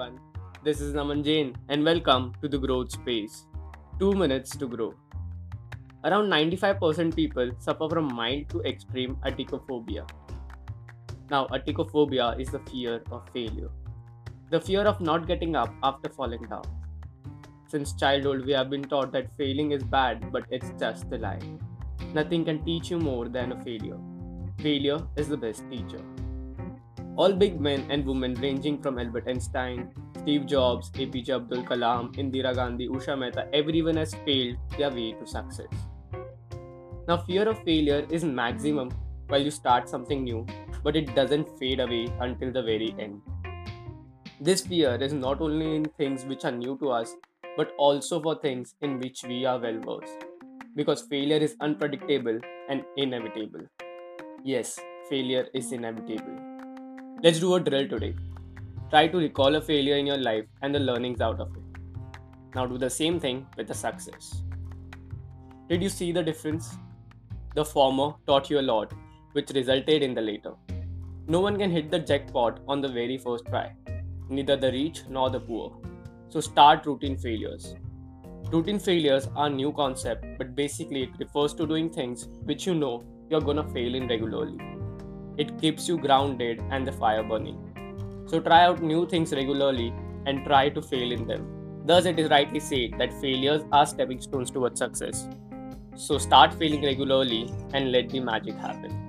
everyone. This is Naman Jain, and welcome to the Growth Space. Two minutes to grow. Around 95% people suffer from mild to extreme atychiphobia. Now, atychiphobia is the fear of failure, the fear of not getting up after falling down. Since childhood, we have been taught that failing is bad, but it's just a lie. Nothing can teach you more than a failure. Failure is the best teacher. All big men and women, ranging from Albert Einstein, Steve Jobs, APJ Abdul Kalam, Indira Gandhi, Usha Mehta, everyone has failed their way to success. Now, fear of failure is maximum while you start something new, but it doesn't fade away until the very end. This fear is not only in things which are new to us, but also for things in which we are well versed. Because failure is unpredictable and inevitable. Yes, failure is inevitable. Let's do a drill today. Try to recall a failure in your life and the learnings out of it. Now do the same thing with a success. Did you see the difference? The former taught you a lot, which resulted in the later. No one can hit the jackpot on the very first try, neither the rich nor the poor. So start routine failures. Routine failures are a new concept, but basically it refers to doing things which you know you're gonna fail in regularly. It keeps you grounded and the fire burning. So try out new things regularly and try to fail in them. Thus, it is rightly said that failures are stepping stones towards success. So start failing regularly and let the magic happen.